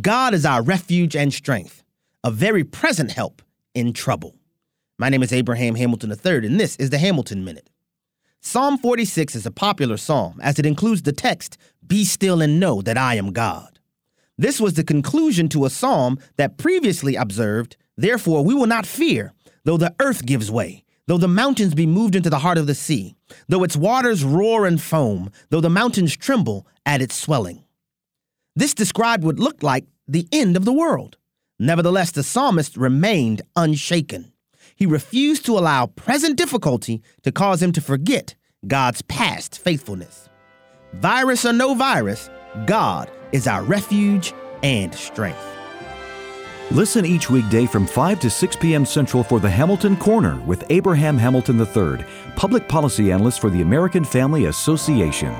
God is our refuge and strength, a very present help in trouble. My name is Abraham Hamilton III, and this is the Hamilton Minute. Psalm 46 is a popular psalm as it includes the text, Be still and know that I am God. This was the conclusion to a psalm that previously observed, Therefore we will not fear, though the earth gives way, though the mountains be moved into the heart of the sea, though its waters roar and foam, though the mountains tremble at its swelling. This described what looked like the end of the world. Nevertheless, the psalmist remained unshaken. He refused to allow present difficulty to cause him to forget God's past faithfulness. Virus or no virus, God is our refuge and strength. Listen each weekday from 5 to 6 p.m. Central for the Hamilton Corner with Abraham Hamilton III, public policy analyst for the American Family Association.